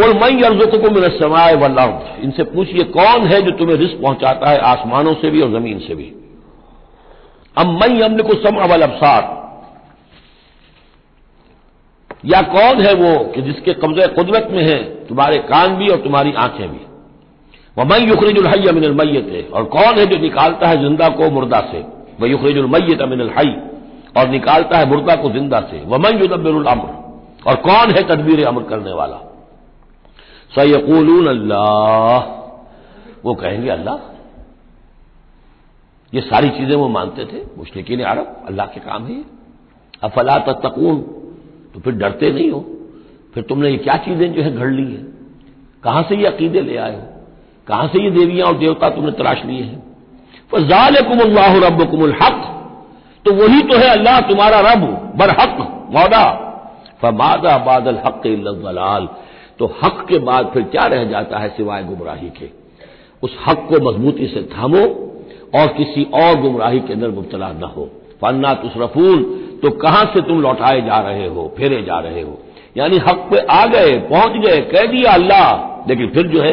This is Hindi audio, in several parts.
कुल मई अर्जुक को मेरा समाय वल्लाउद इनसे पूछिए, कौन है जो तुम्हें रिस्क पहुंचाता है आसमानों से भी और ज़मीन से भी? अब मई अमन को सम अवल अबसार। या कौन है वो कि जिसके कब्जे कुदरत में है, तुम्हारे कान भी और तुम्हारी आँखें भी? वह मई युखरिजुल हई अमिन मैत और कौन है जो निकालता है ज़िंदा को मुर्दा से? वह युखरिजुल मैत अमिन हई और निकालता है मुर्दा को ज़िंदा से। वह मई युदबिर और कौन है तदबीर अमर करने वाला? सयकूलून अल्लाह। वो कहेंगे, अल्लाह? ये सारी चीज़ें वो मानते थे मुश्किन अरब, अल्लाह के काम है अफला तकून तो फिर डरते नहीं हो। फिर तुमने ये क्या चीज़ें जो है घड़ ली है? कहाँ से ये अकीदे ले आए हो? कहाँ से ये देवियाँ और देवता तुमने तलाश लिए हैं? फजाल कुमल्लाह रब कुमल हक। तो वही तो है अल्लाह, तुम्हारा रब बर बरहक मौदा फमादा बादल हक दलाल तो हक के बाद फिर क्या रह जाता है सिवाय गुमराही के? उस हक को मजबूती से थामो और किसी और गुमराही के अंदर मुबतला न हो। फन्ना तुसरफूल तो कहाँ से तुम लौटाए जा रहे हो, फेरे जा रहे हो? यानी हक पे आ गए, पहुँच गए, कह दिया अल्लाह। लेकिन फिर जो है,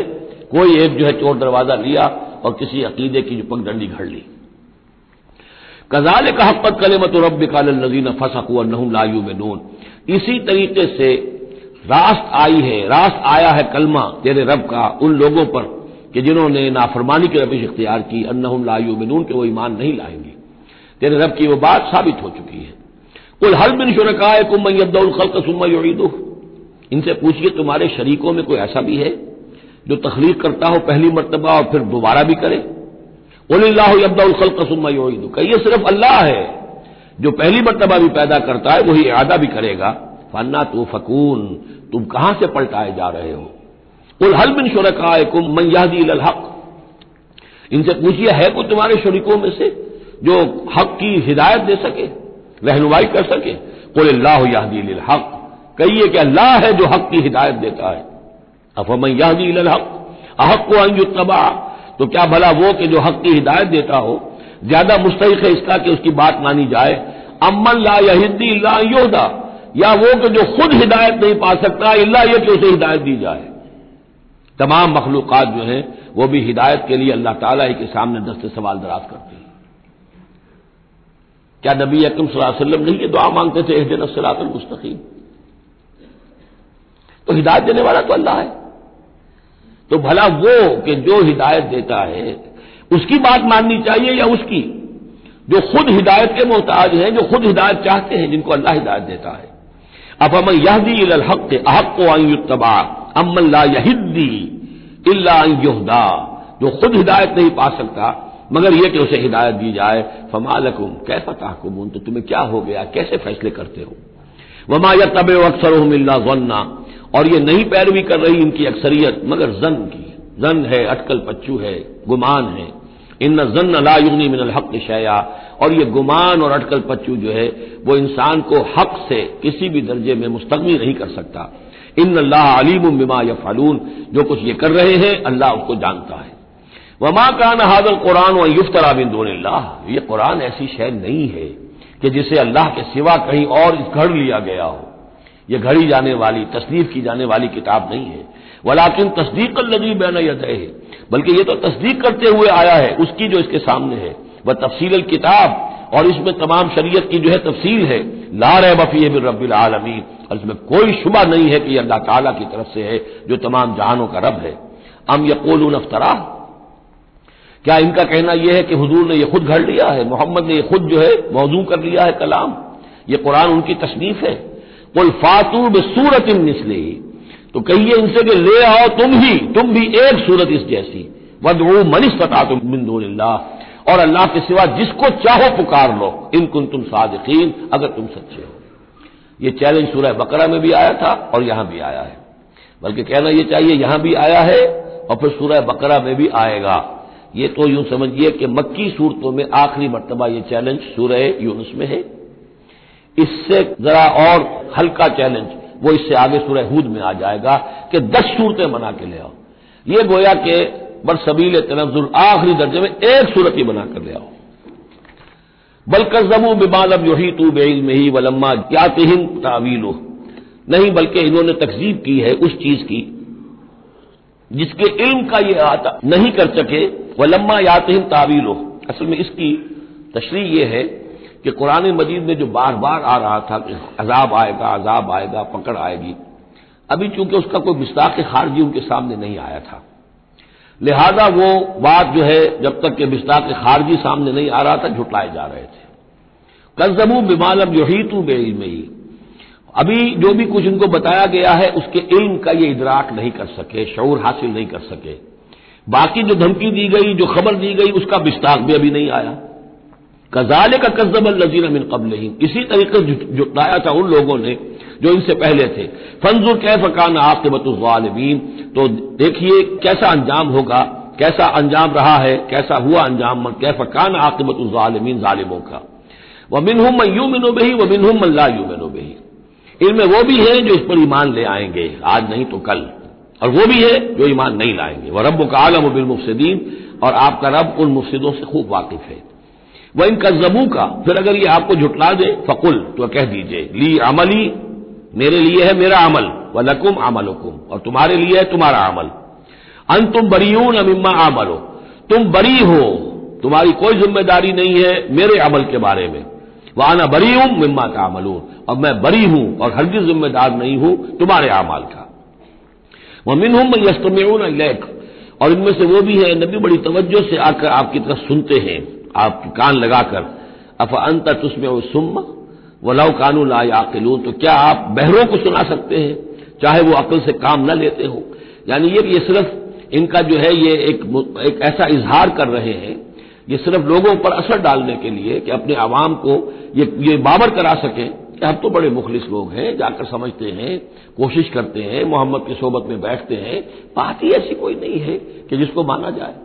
कोई एक जो है चोर दरवाज़ा लिया और किसी अकीदे की जो पगडंडी घड़ ली। कजाल का हक पद कले मत रब काल नजीन फसकू लायू में नून इसी तरीके से रास्त आई है, रास्त आया है कलमा तेरे रब का उन लोगों पर कि जिन्होंने नाफरमानी की रबिश इख्तियार की, अन्नहुम लायू मिनून के वो ईमान नहीं लाएँगे। तेरे रब की वो बात साबित हो चुकी है। कुल हर बिन शुरकाय कुमैदुल खल सुमईदू इनसे पूछिए, तुम्हारे शरीकों में कोई ऐसा भी है जो तखलीक करता हो पहली मरतबा और फिर दोबारा भी करे? उल्लाबदाउल खल कसुमईदू कहिए, सिर्फ़ अल्लाह है जो पहली मरतबा भी पैदा करता है, वही इरादा भी करेगा। फन्ना तो फकून, तुम कहाँ से पलटाए जा रहे हो? उल हल बिन शुरकाय कुम मैयादी हक। इनसे पूछिए, है कोई तुम्हारे शरीकों में से जो हक की हिदायत दे सके, रहनुमाई कर सके? कुल अल्लाह यादी हक। कहिए कि अल्लाह है जो हक की हिदायत देता है। अफमन यादी हक? अहक को अंजुतबा तो क्या भला वो कि जो हक की हिदायत देता हो, ज़्यादा मुस्तक है इसका कि उसकी बात मानी जाए? अमन ला यहिदी। योदा या वो कि जो खुद हिदायत नहीं पा सकता अल्लाह ये कि उसे हिदायत दी जाए। तमाम मखलूकत जो हैं, वो भी हिदायत के लिए अल्लाह ताला के सामने दस्त सवाल दराज करते हैं। क्या नबी अकम वसल्लम नहीं ये दुआ मांगते थे एहजन सलातुल मुस्तकीम तो हिदायत देने वाला तो अल्लाह है। तो भला वो कि जो हिदायत देता है, उसकी बात माननी चाहिए या उसकी? जो खुद हिदायत के मोहताज हैं, जो खुद हिदायत चाहते हैं, जिनको अल्लाह हिदायत देता है। अब हम यहदी हक अहक आयुतबा अमल्ला यहिद्दी इल्लादा जो खुद हिदायत नहीं पा सकता मगर यह कि उसे हिदायत दी जाए फमालकुम कैसा ताकुमून तो तुम्हें क्या हो गया कैसे फैसले करते हो वमा या तब अक्सर मिल्ला जन्ना और ये नहीं पैरवी कर रही इनकी अक्सरियत मगर जन की जन है अटकल पच्चू है गुमान है इन जन लायुगनी मिनल हक शया और ये गुमान और अटकल पच्चू जो है, वो इंसान को हक से किसी भी दर्जे में मुस्तगनी नहीं कर सकता। इन अल्लाह अलीम बिमा या फालून जो कुछ ये कर रहे हैं, अल्लाह उसको जानता है। वमा कान हादल कुरान व युफ्तरा बिन दोन ये कुरान ऐसी शय नहीं है कि जिसे अल्लाह के सिवा कहीं और घड़ लिया गया हो। यह घड़ी जाने वाली, तस्दीक की जाने वाली किताब नहीं है। वलाकिन तस्दीक लदी बैन है बल्कि ये तो तस्दीक करते हुए आया है, उसकी जो इसके सामने है। वह तफसील किताब और इसमें तमाम शरीयत की जो है तफसील है। ला रह बफी है रबिल आलमी और इसमें कोई शुबा नहीं है कि यह अल्लाह ताला की तरफ़ से है, जो तमाम जहानों का रब है। अम यकोल अफ्तरा। क्या इनका कहना यह है कि हजूर ने यह खुद घड़ लिया है? मोहम्मद ने यह खुद जो है मौजू कर लिया है कलाम। यह कुरान उनकी तशनीफ है। कुल फातू सूरत इन निसले तो कहिए इनसे कि ले आओ तुम ही, तुम भी एक सूरत इस जैसी। वदू मनिस पता तुम बिंदुल्ला और अल्लाह के सिवा जिसको चाहो पुकार लो। इन कुन तुम सादकीन, अगर तुम सच्चे हो। यह चैलेंज सूरह बकरा में भी आया था और यहाँ भी आया है। बल्कि कहना यह चाहिए, यहाँ भी आया है और फिर सूरह बकरा में भी आएगा। ये तो यूँ समझिए कि मक्की सूरतों में आखिरी मरतबा यह चैलेंज सूरह यूनुस में है। इससे जरा और हल्का चैलेंज। वो इससे आगे सूरह हूद में आ जाएगा कि दस सूरतें बना के ले आओ। ये गोया कि बर तनजुल आखिरी दर्जे में एक सूरत ही बनाकर ले आओ। बलकर जमू बिबालब योही तू बेल में ही वलम्मा ज्ञातहीन तावीलो नहीं बल्कि इन्होंने तकजीब की है उस चीज़ की, जिसके इल्म का ये आता नहीं कर सके, वलम्मा यातहीन तावीलो असल में इसकी तशरी यह है कि कुरान मजीद में जो बार बार आ रहा था कि अजाब आएगा अजाब आएगा, पकड़ आएगी, अभी चूँकि उसका कोई मिस्ताक खारजी उनके सामने नहीं आया था। लिहाजा वो बात जो है, जब तक कि मिस्ताक खारजी सामने नहीं आ रहा था, झुटलाए जा रहे थे। कजमू बिमालम योहीतू बेइल्म। ही अभी जो भी कुछ उनको बताया गया है, उसके इल्म का ये इदराक नहीं कर सके शौर हासिल नहीं कर सके। बाकी जो धमकी दी गई, जो खबर दी गई, उसका बिस्ताक भी अभी नहीं आया। कजाले का कजब नजीर मिन कबल इसी तरीके जुटाया था उन लोगों ने, जो इनसे पहले थे। फंजुर कैफ कान आकबतुलमीन तो देखिए कैसा अंजाम होगा, कैसा अंजाम रहा है, कैसा हुआ अंजाम कैफ कान आकबतुलमीन जालिमों का। वह मिनहुम यू मिनो बही, व मिनहुम ला यू मिनो बही। इनमें वो भी हैं जो इस पर ईमान ले आएँगे, आज नहीं तो कल। और वो भी है जो ईमान नहीं लाएँगे। वह रब का आलम बिल मुफसदीन। और आपका रब उन मुफसदों से खूब वाकिफ है। वह इन कजबू का। फिर अगर ये आपको झुटला दे, फकुल तो कह दीजिए, ली अमली, मेरे लिए है मेरा अमल, व लकुम हुकुम और तुम्हारे लिए है तुम्हारा अमल। अन तुम बरीऊन अमिम्मा अमलो तुम बरी हो, तुम्हारी कोई ज़िम्मेदारी नहीं है मेरे अमल के बारे में। वह आना बरी हूँ मिम्मा का अमल अमलून और मैं बरी हूँ, और हर हरगिज जिम्मेदार नहीं हूँ तुम्हारे अमाल का। वह मिन हूँ मैं यस्तमेन लेख और इनमें से वो भी है, नबी बड़ी तवज्जो से आकर आपकी तरफ़ सुनते हैं। आप कान लगाकर अफ अंत तुस्में सुम्मा वलाउ कानून आयाकिलून तो क्या आप बहरों को सुना सकते हैं चाहे वो अकल से काम न लेते हो? यानी ये ये सिर्फ़ इनका जो है ये एक, एक ऐसा इजहार कर रहे हैं ये सिर्फ़ लोगों पर असर डालने के लिए कि अपने आवाम को ये ये बाबर करा सकें। कि हम तो बड़े मुखलिस लोग हैं जाकर समझते हैं कोशिश करते हैं मोहम्मद की सोबत में बैठते हैं बात ही ऐसी कोई नहीं है कि जिसको माना जाए।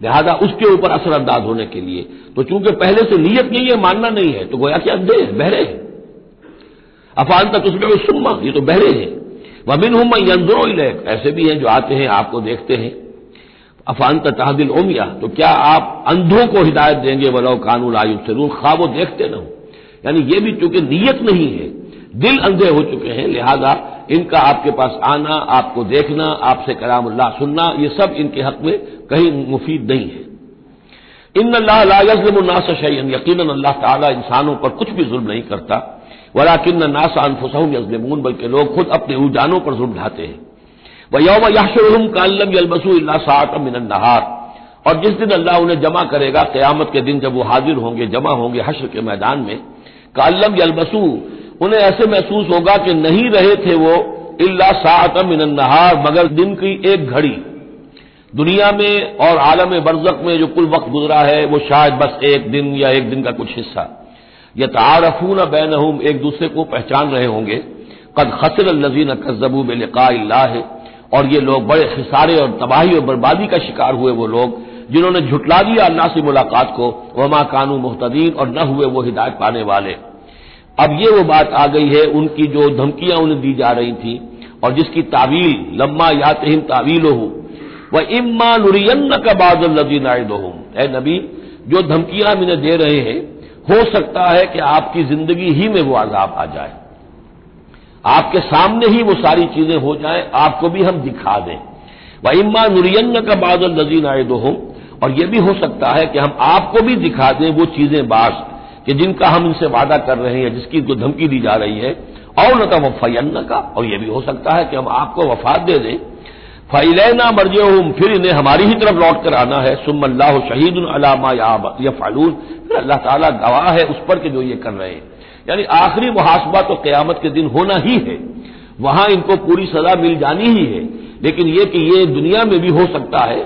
लिहाजा उसके ऊपर असरअंदाज होने के लिए। तो चूँकि पहले से नीयत नहीं है, मानना नहीं है तो गोया कि अंधे हैं, बहरे हैं। अफान तक उसमें सुम्मा, ये तो बहरे हैं। वमिन हूँ मैं यंजरो ऐसे भी हैं जो आते हैं, आपको देखते हैं। अफान तहदिल ओमिया तो क्या आप अंधों को हिदायत देंगे? वलो कानून आयु से खा वो देखते न हो। यानी ये भी चूँकि नीयत नहीं है, दिल अंधे हो चुके हैं, लिहाजा इनका आपके पास आना, आपको देखना, आपसे कलामुल्लाह सुनना, ये सब इनके हक में कहीं मुफीद नहीं है। इन अल्लाहजलमनास शैन यकीन अल्लाह ताला इंसानों पर कुछ भी जुल्म नहीं करता। वला किन नासा अनफुसहम यजलमून, बल्कि लोग खुद अपने उजानों पर जुल्म ढाते हैं। वह यौम याशुरम कालम यलबसू और जिस दिन अल्लाह उन्हें जमा करेगा, क्यामत के दिन जब वो हाजिर होंगे, जमा होंगे हश्र के मैदान में कालम यलबसू उन्हें ऐसे महसूस होगा कि नहीं रहे थे वो इल्ला सात मिन नहार, मगर दिन की एक घड़ी। दुनिया में और आलम बरजक में जो कुल वक्त गुजरा है, वो शायद बस एक दिन या एक दिन का कुछ हिस्सा। यह तारफून बैन एक दूसरे को पहचान रहे होंगे। कद खसर लजीन कजबू बेलिका है और ये लोग बड़े खिसारे और तबाही और बर्बादी का शिकार हुए वो लोग, जिन्होंने झुटला दिया अल्लाह से मुलाकात को। वमा कानू मुहतदीन, और न हुए वो हिदायत पाने वाले। अब ये वो बात आ गई है, उनकी जो धमकियाँ उन्हें दी जा रही थी, और जिसकी तावील, लम्मा यातहिम तावील हो वह इम्मा नुरियन का बादल नजीन ए नबी, जो धमकियाँ हम इन्हें दे रहे हैं, हो सकता है कि आपकी ज़िंदगी ही में वो आजाब आ जाए। आपके सामने ही वो सारी चीज़ें हो जाएँ, आपको भी हम दिखा दें। वह इम्मा नुरियन का बादल नजीन आए दो और यह भी हो सकता है कि हम आपको भी दिखा दें वो चीज़ें बास कि जिनका हम इनसे वादा कर रहे हैं, जिसकी को धमकी दी जा रही है, और न तो वफ़यन का और यह भी हो सकता है कि हम आपको वफात दे दें। फ़ैलना मर्ज फिर इन्हें हमारी ही तरफ़ लौट कर आना है। सुम अल्लाह शहीद अलामा या फालून फिर अल्लाह ताला गवाह है उस पर के जो ये कर रहे हैं। यानी आखिरी मुहासबा तो क्यामत के दिन होना ही है। वहाँ इनको पूरी सजा मिल जानी ही है। लेकिन यह कि ये दुनिया में भी हो सकता है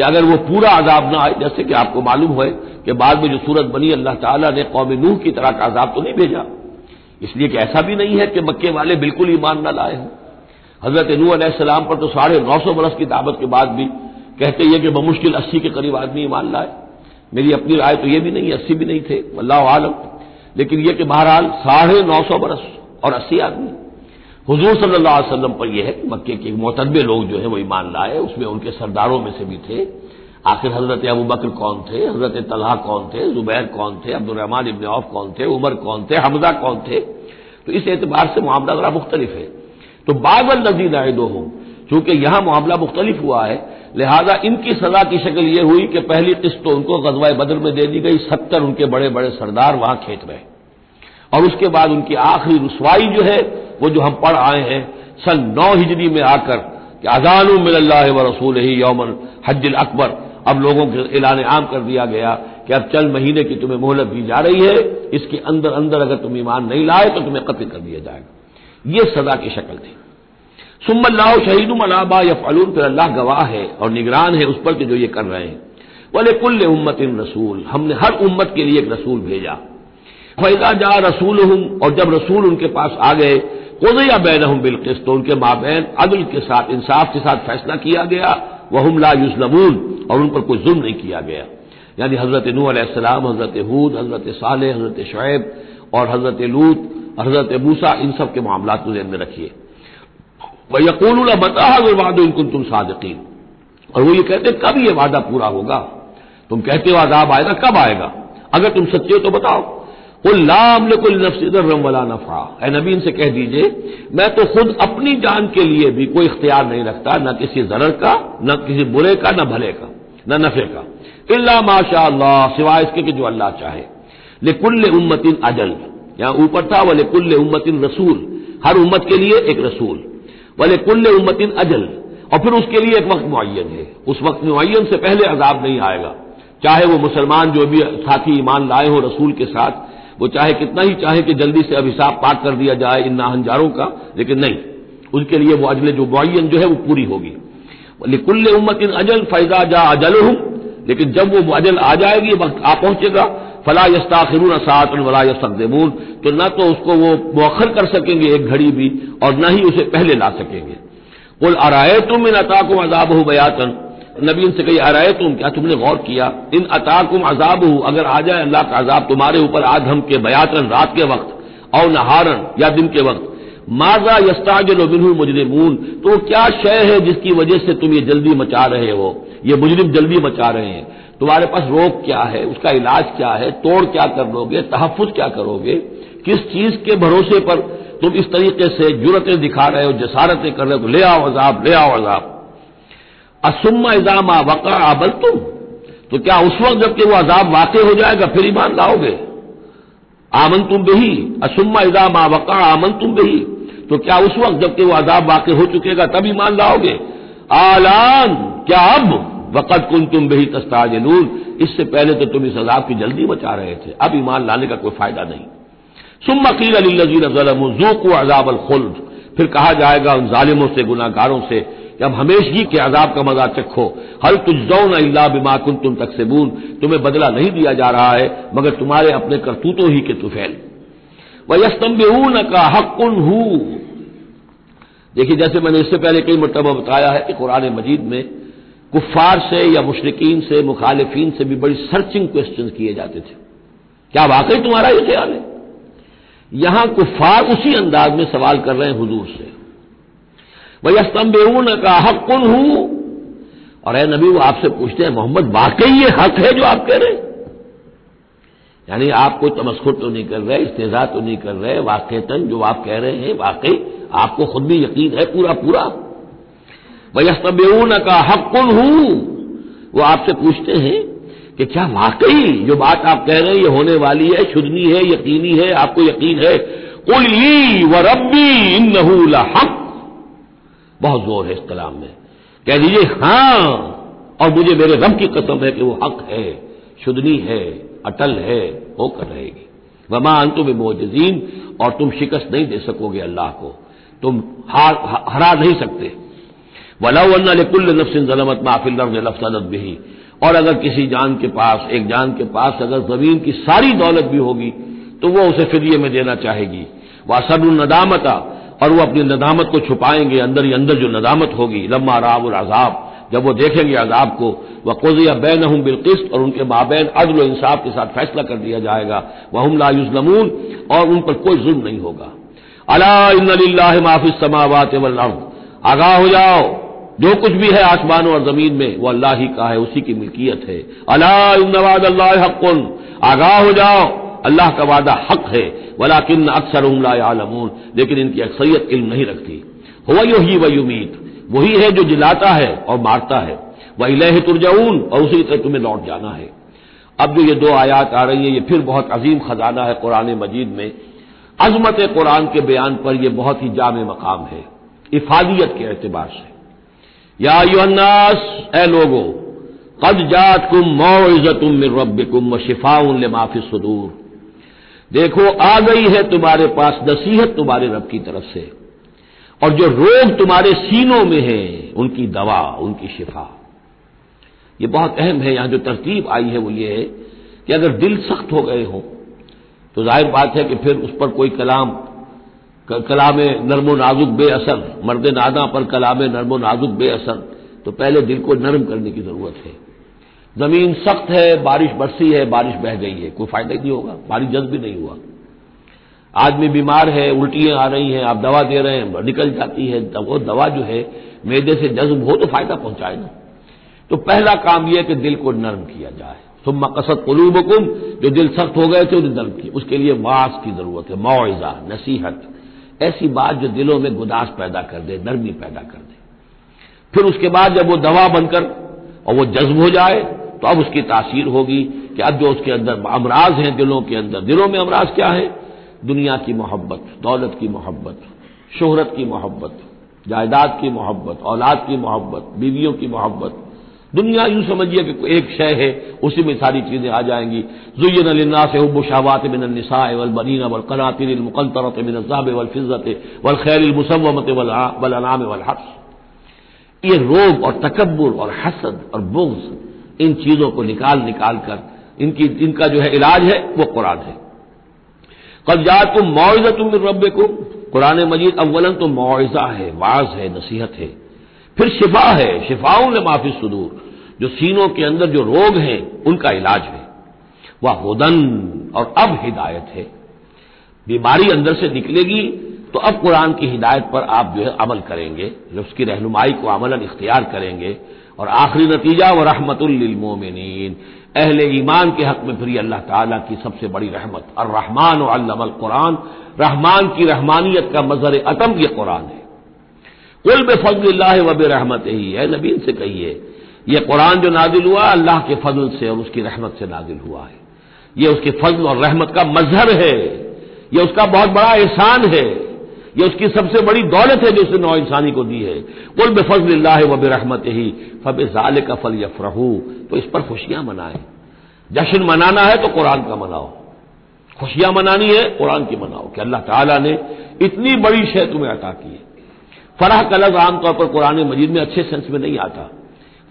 कि अगर वो पूरा आजाब ना आए, जैसे कि आपको मालूम है कि बाद में जो सूरत बनी, अल्लाह ताला ने कौम नूह की तरह का आजाब तो नहीं भेजा। इसलिए कि ऐसा भी नहीं है कि मक्के वाले बिल्कुल ईमान न लाए हों। हज़रत नू सलाम पर तो साढ़े नौ सौ बरस की दावत के बाद भी कहते हैं कि बमुश्किल अस्सी के करीब आदमी ईमान लाए। मेरी अपनी राय तो यह भी नहीं, अस्सी भी नहीं थे अल्लाह आलम। लेकिन यह कि बहरहाल साढ़े नौ सौ बरस और अस्सी आदमी हजूर सल्लल्लाहु अलैहि वसल्लम पर यह है कि मक्के के मोतबे लोग जो है वो ईमान लाए, उसमें उनके सरदारों में से भी थे। आखिर हज़रत अबू बकर कौन थे? हज़रत तलहा कौन थे? जुबैर कौन थे? अब्दुलरहमान इबन औफ कौन थे? उमर कौन थे? हमजा कौन थे? तो इस एतबार से मामला जरा मुख्तलिफ़ है। तो बाबल आए दो हूँ चूँकि यहाँ मामला मुख्तलिफ़ हुआ है, लिहाजा इनकी सजा की शक्ल यह हुई कि पहली किस्त तो उनको गजवा बदर में दे दी गई, सत्तर उनके बड़े बड़े सरदार वहाँ खेत रहे और उसके बाद उनकी आखिरी रसवाई जो है वो जो हम पढ़ आए हैं, सन नौ हिजरी में आकर कि अजान मिल्ला व रसूल ही यौमन हज्जिल अकबर। अब लोगों के ऐलान आम कर दिया गया कि अब चल महीने की तुम्हें मोहलत दी जा रही है, इसके अंदर अंदर अगर तुम ईमान नहीं लाए तो तुम्हें कत्ल कर दिया जाएगा। ये सजा की शक्ल थी। सुम्मल्लाह शहीद अलाबा या फलून फिर अल्लाह गवाह है और निगरान है उस पर कि जो ये कर रहे हैं। बोले कुल्ल उम्मत इन रसूल, हमने हर उम्मत के लिए एक रसूल भेजा। फैजा जा रसूल हूँ और जब रसूल उनके पास आ गए कोदया बैन हम बिल्किस तो उनके माबैन अदल के साथ, इंसाफ के साथ फैसला किया गया वह हमला युजलमून, और उन पर कोई जुल्म नहीं किया गया। यानी हज़रत नू अलैहिस्सलाम हज़रत हूद, हज़रत साल हज़रत शुएब और हज़रत लूत, हज़रत मूसा, इन सब के मामला को जहन में रखिए। वह यकूल बतावाद इनको तुम सादकीन। और वो ये कहते कब ये वादा पूरा होगा? तुम कहते हो, आजाब आएगा, कब आएगा? अगर तुम सच्चे हो तो बताओ। नफसीदरम वला नफा। ए नबी इनसे कह दीजिए, मैं तो खुद अपनी जान के लिए भी कोई इख्तियार नहीं रखता, न किसी जरर का, न किसी बुरे का, न भले का, न नफे का। इल्ला माशा अल्लाह सिवाय इसके कि जो अल्लाह चाहे। लेकुल्ल उम्मतिन अजल। यहाँ ऊपर था वह लेकुल्ल उम्मतिन रसूल। हर उम्मत के लिए एक रसूल। वले कुल्ल उम्मतिन अजल। और फिर उसके लिए एक वक्त मुन है। उस वक्त मुन से पहले अजाब नहीं आएगा। चाहे वो मुसलमान जो भी साथी ईमान लाए हो रसूल के साथ वो चाहे कितना ही चाहे कि जल्दी से अभिशाप पाक कर दिया जाए इन नाहनजारों का, लेकिन नहीं। उनके लिए वो अजल जो मुन जो है वो पूरी होगी। कुल्ल उम्मतिन अजल फैजा जा अजल हूँ लेकिन जब वो अजल आ जाएगी, वक्त आ पहुंचेगा, फला यस्ताखिरून सात वला तो न तो उसको वो मौखर कर सकेंगे एक घड़ी भी, और न ही उसे पहले ला सकेंगे। कुल अराए तुम इन अताकुम अजाब हो बयातन नबी इनसे कही अराए तुम? क्या तुमने गौर किया? इन अताकुम अजाब हो अगर आ जाए अल्लाह का अजाब तुम्हारे ऊपर आधम के बयातन रात के वक्त, और नहारन या दिन के वक्त, माजा यस्ताजल बिनहुल मुजरिमून तो क्या शय है जिसकी वजह से तुम ये जल्दी मचा रहे हो? ये मुजरिम जल्दी मचा रहे हैं। तुम्हारे पास रोग क्या है? उसका इलाज क्या है? तोड़ क्या कर लोगे? तहफुज क्या करोगे? किस चीज़ के भरोसे पर तुम इस तरीके से जुरतें दिखा रहे हो, जसारतें कर रहे हो? ले आओ अजाब, ले आओ अजाब। असुम्मा इजामा वका आबल तुम। तो क्या उस वक्त जबकि वो अजाब वाकई हो जाएगा, फिर ईमान लाओगे? आमन तुम बही, असुम्मा इजामा वका आमन तुम बही। तो क्या उस वक्त जबकि वो अजाब वाकई हो चुकेगा, तब ईमान लाओगे? आलान, क्या अब? वक़द कुन तुम बही तस्ताजलून। इससे पहले तो तुम इस अजाब की जल्दी बचा रहे थे। अब ईमान लाने का कोई फ़ायदा नहीं। सुम मकील अलीजीन को अजाब खुल्द। फिर कहा जाएगा उन जालिमों से गुनागारों से कि अब हमेशगी के अजाब का मज़ा चखो। हल तुजौन अल्लाह बिमा कुन तुम तक सेबून तुम्हें बदला नहीं दिया जा रहा है, मगर तुम्हारे अपने करतूतों ही के तुफैल वह यस्तम्बून का हकुन हूँ। देखिए, जैसे मैंने इससे पहले कई मरतबा बताया है, कि कुरान मजीद में कुफ्फार से या मुशरकिन से, मुखालिफिन से भी बड़ी सर्चिंग क्वेश्चन किए जाते थे। क्या वाकई तुम्हारा ये ख्याल है? यहाँ कुफ्फार उसी अंदाज में सवाल कर रहे हैं हुजूर से। वही स्तंभून का हक कुन हूँ। और ए नबी वो आपसे पूछते हैं, मोहम्मद, वाकई ये हक है जो आप कह रहे यानी आप कोई तमस्कुर तो नहीं कर रहे, इस्तेजा तो नहीं कर रहे वाकईतन जो आप कह रहे हैं, वाकई आपको खुद भी यकीन है पूरा पूरा? वयस्तबून का हकुल हूँ। वो आपसे पूछते हैं कि क्या वाकई जो बात आप कह रहे हैं, ये होने वाली है शुद्धनी है, यकीनी है, आपको यकीन है? कुली व रब्बी इन हक बहुत ज़ोर है इस कलाम में। कह दीजिए, हाँ, और मुझे मेरे रब की कसम है कि वो हक है, शुदनी है, अटल है होकर रहेगी। वमा अंतुम मोजीन और तुम शिकस्त नहीं दे सकोगे अल्लाह को। तुम हार, हरा नहीं सकते। वलाकुल्ल नफसिन जलमत माफिल लफ्सदत भी और अगर किसी जान के पास, एक जान के पास अगर ज़मीन की सारी दौलत भी होगी तो वो उसे फिरिये में देना चाहेगी। असर नदामता और वो अपनी नदामत को छुपाएँगे, अंदर ही अंदर जो नदामत होगी। लम्मा राब और अजाब। जब वो देखेंगे अजाब को वह कोजिया बैन हूँ बिलकिस्त और उनके माबेन अदल इंसाफ के साथ फैसला कर दिया जाएगा वह हम लायुजलमून और उन पर कोई जुल्म नहीं होगा। अला माफिस समावत आगाह हो जाओ। जो कुछ भी है आसमानों और ज़मीन में, वो अल्लाह ही का है, उसी की मिल्कियत है। अलावाद अल्लाह हक्न आगाह हो जाओ। अल्लाह का वादा हक है वला किन अक्सर उमला आलमून लेकिन इनकी अक्सरियत इल्म नहीं रखती। हो ही वही उम्मीद वही है जो जिलाता है और मारता है। वही लह तुरजाऊन, और उसी तरह तुम्हें लौट जाना है। अब जो ये दो आयात आ रही है, ये फिर बहुत अजीम खजाना है कुरान मजीद में। अजमत कुरान के बयान पर यह बहुत ही जाम मकाम है। इफादियत के एतबार से। या युन्नास ए लोगो, कद जात कुम मोइजतुम मिर रबिकुम व शिफाउन माफ़ी सदूर। देखो, आ गई है तुम्हारे पास, नसीहत तुम्हारे रब की तरफ़ से। और जो रोग तुम्हारे सीनों में है, उनकी दवा, उनकी शिफा। ये बहुत अहम है, यहाँ जो तरतीब आई है वो ये है कि अगर दिल सख्त हो गए हो तो ज़ाहिर बात है कि फिर उस पर कोई कलाम कलाम नरमो नाजुक बेअसर, मर्द नादा पर कलाम नरमो नाजुक बेअसर तो पहले दिल को नरम करने की ज़रूरत है। ज़मीन सख्त है, बारिश बरसी है, बारिश बह गई है। कोई फ़ायदा ही नहीं होगा, बारिश जज्ब भी नहीं हुआ। आदमी बीमार है, उल्टियाँ आ रही हैं, आप दवा दे रहे हैं, निकल जाती है वो दवा जो है, मेदे से जज्ब हो तो फ़ायदा पहुँचाए ना। तो पहला काम यह कि दिल को नरम किया जाए। तुम कसत कलूबकुम, जो दिल सख्त हो गए थे, उन्हें नरम किया। उसके लिए वास की ज़रूरत है मुआवजा नसीहत। ऐसी बात जो दिलों में गुदास पैदा कर दे, नरमी पैदा कर दे। फिर उसके बाद जब वो दवा बनकर, और वो जज्ब हो जाए तो अब उसकी तासीर होगी कि अब जो उसके अंदर अमराज हैं दिलों के अंदर, दिलों में अमराज क्या है? दुनिया की मोहब्बत, दौलत की मोहब्बत, शोहरत की मोहब्बत, जायदाद की मोहब्बत, औलाद की मोहब्बत, बीवियों की मोहब्बत। दुनिया यूँ समझिए कि एक शय है, उसी में सारी चीज़ें आ जाएँगी। जुयन अलिन्ना से हब्शावात मिन निसाए वल बनीना वल कनातिर जाब वल फिजत वल खैर मुसवमत वल अनाम वल ये रोग और तकबर और हसद और बुग्ज इन चीज़ों को निकाल निकाल कर इनकी, इनका जो है इलाज है, वो कुरान है। कल जा तुम मुआवजा तुम रब को कुरान मजीद अव्वलन तो मुआवजा है, वाज है, नसीहत है। फिर शिफा है, शिफाओं ने माफ़ी सुदूर। जो सीनों के अंदर जो रोग हैं, उनका इलाज है। वह हुदन और अब हिदायत है। बीमारी अंदर से निकलेगी तो अब कुरान की हिदायत पर आप जो है अमल करेंगे। उसकी रहनुमाई को अमलन इख्तियार करेंगे और आखिरी नतीजा व रहमतुल्लिलमोमिन अहले ईमान के हक में फिर अल्लाह ताला की सबसे बड़ी रहमत और रहमान और कुरान। रहमान की रहमानियत का मजर अतम यह कुरान है। कुल बे फजल वब रहमत ही है नबीन से कहिए यह कुरान जो नादिल हुआ, अल्लाह के फजल से और उसकी रहमत से नादिल हुआ है। यह उसके फजल और रहमत का मजहर है। यह उसका बहुत बड़ा एहसान है। यह उसकी सबसे बड़ी दौलत है जो उसने नौ इंसानी को दी है। कुल बे फजल वब रहमत ही फब जाल का फल यफरहू तो इस पर खुशियाँ मनाए। जश्न मनाना है तो कुरान का मनाओ। खुशियाँ मनानी है, कुरान की मनाओ। कि अल्लाह ताला ने इतनी बड़ी शय तुम्हें अटा की है। फराह का लफ्ज आमतौर पर कुरान मजीद में अच्छे सेंस में नहीं आता।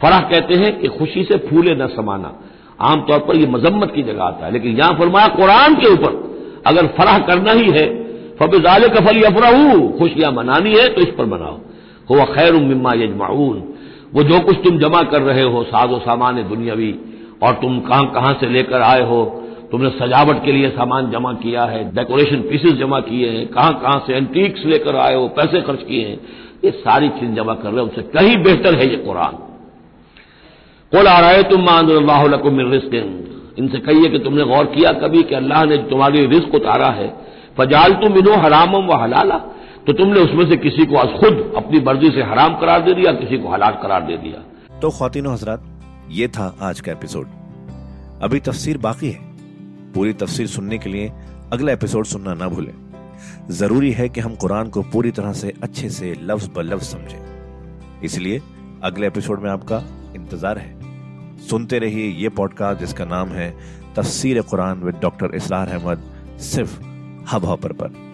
फराह कहते हैं कि खुशी से फूले न समाना। आमतौर पर यह मजम्मत की जगह आता है। लेकिन यहाँ फरमाया, कुरान के ऊपर अगर फराह करना ही है फबिजाल कफल अफराहू खुशियाँ मनानी है तो इस पर मनाओ हो खैर मम्मा यजमाऊन वो जो कुछ तुम जमा कर रहे हो साजो सामान दुनियावी और तुम कहाँ कहाँ से लेकर आए हो तुमने सजावट के लिए सामान जमा किया है डेकोरेशन पीसेस जमा किए हैं कहाँ कहाँ से एंटीक्स लेकर आए हो पैसे खर्च किए हैं ये सारी चीज़ जमा कर रहे हो उनसे कहीं बेहतर है ये कुरान कुल आ रहे तुम मानकुम रिस्क इनसे कहिए कि तुमने गौर किया कभी कि अल्लाह ने तुम्हारी रिस्क उतारा है फजाल तुम इनो हरामम व हलाला। तो तुमने उसमें से किसी को आज खुद अपनी मर्ज़ी से हराम करार दे दिया, किसी को हलाल करार दे दिया। तो खातिनों हजरात, ये था आज का एपिसोड। अभी तफसीर बाकी है। पूरी तफसीर सुनने के लिए अगला एपिसोड सुनना ना भूलें। ज़रूरी है कि हम कुरान को पूरी तरह से अच्छे से लफ्ज ब लफ्ज समझें। इसलिए अगले एपिसोड में आपका इंतज़ार है। सुनते रहिए ये पॉडकास्ट जिसका नाम है तफसीर Quran with doctor Israr Ahmad, सिर्फ़ हब हॉपर पर।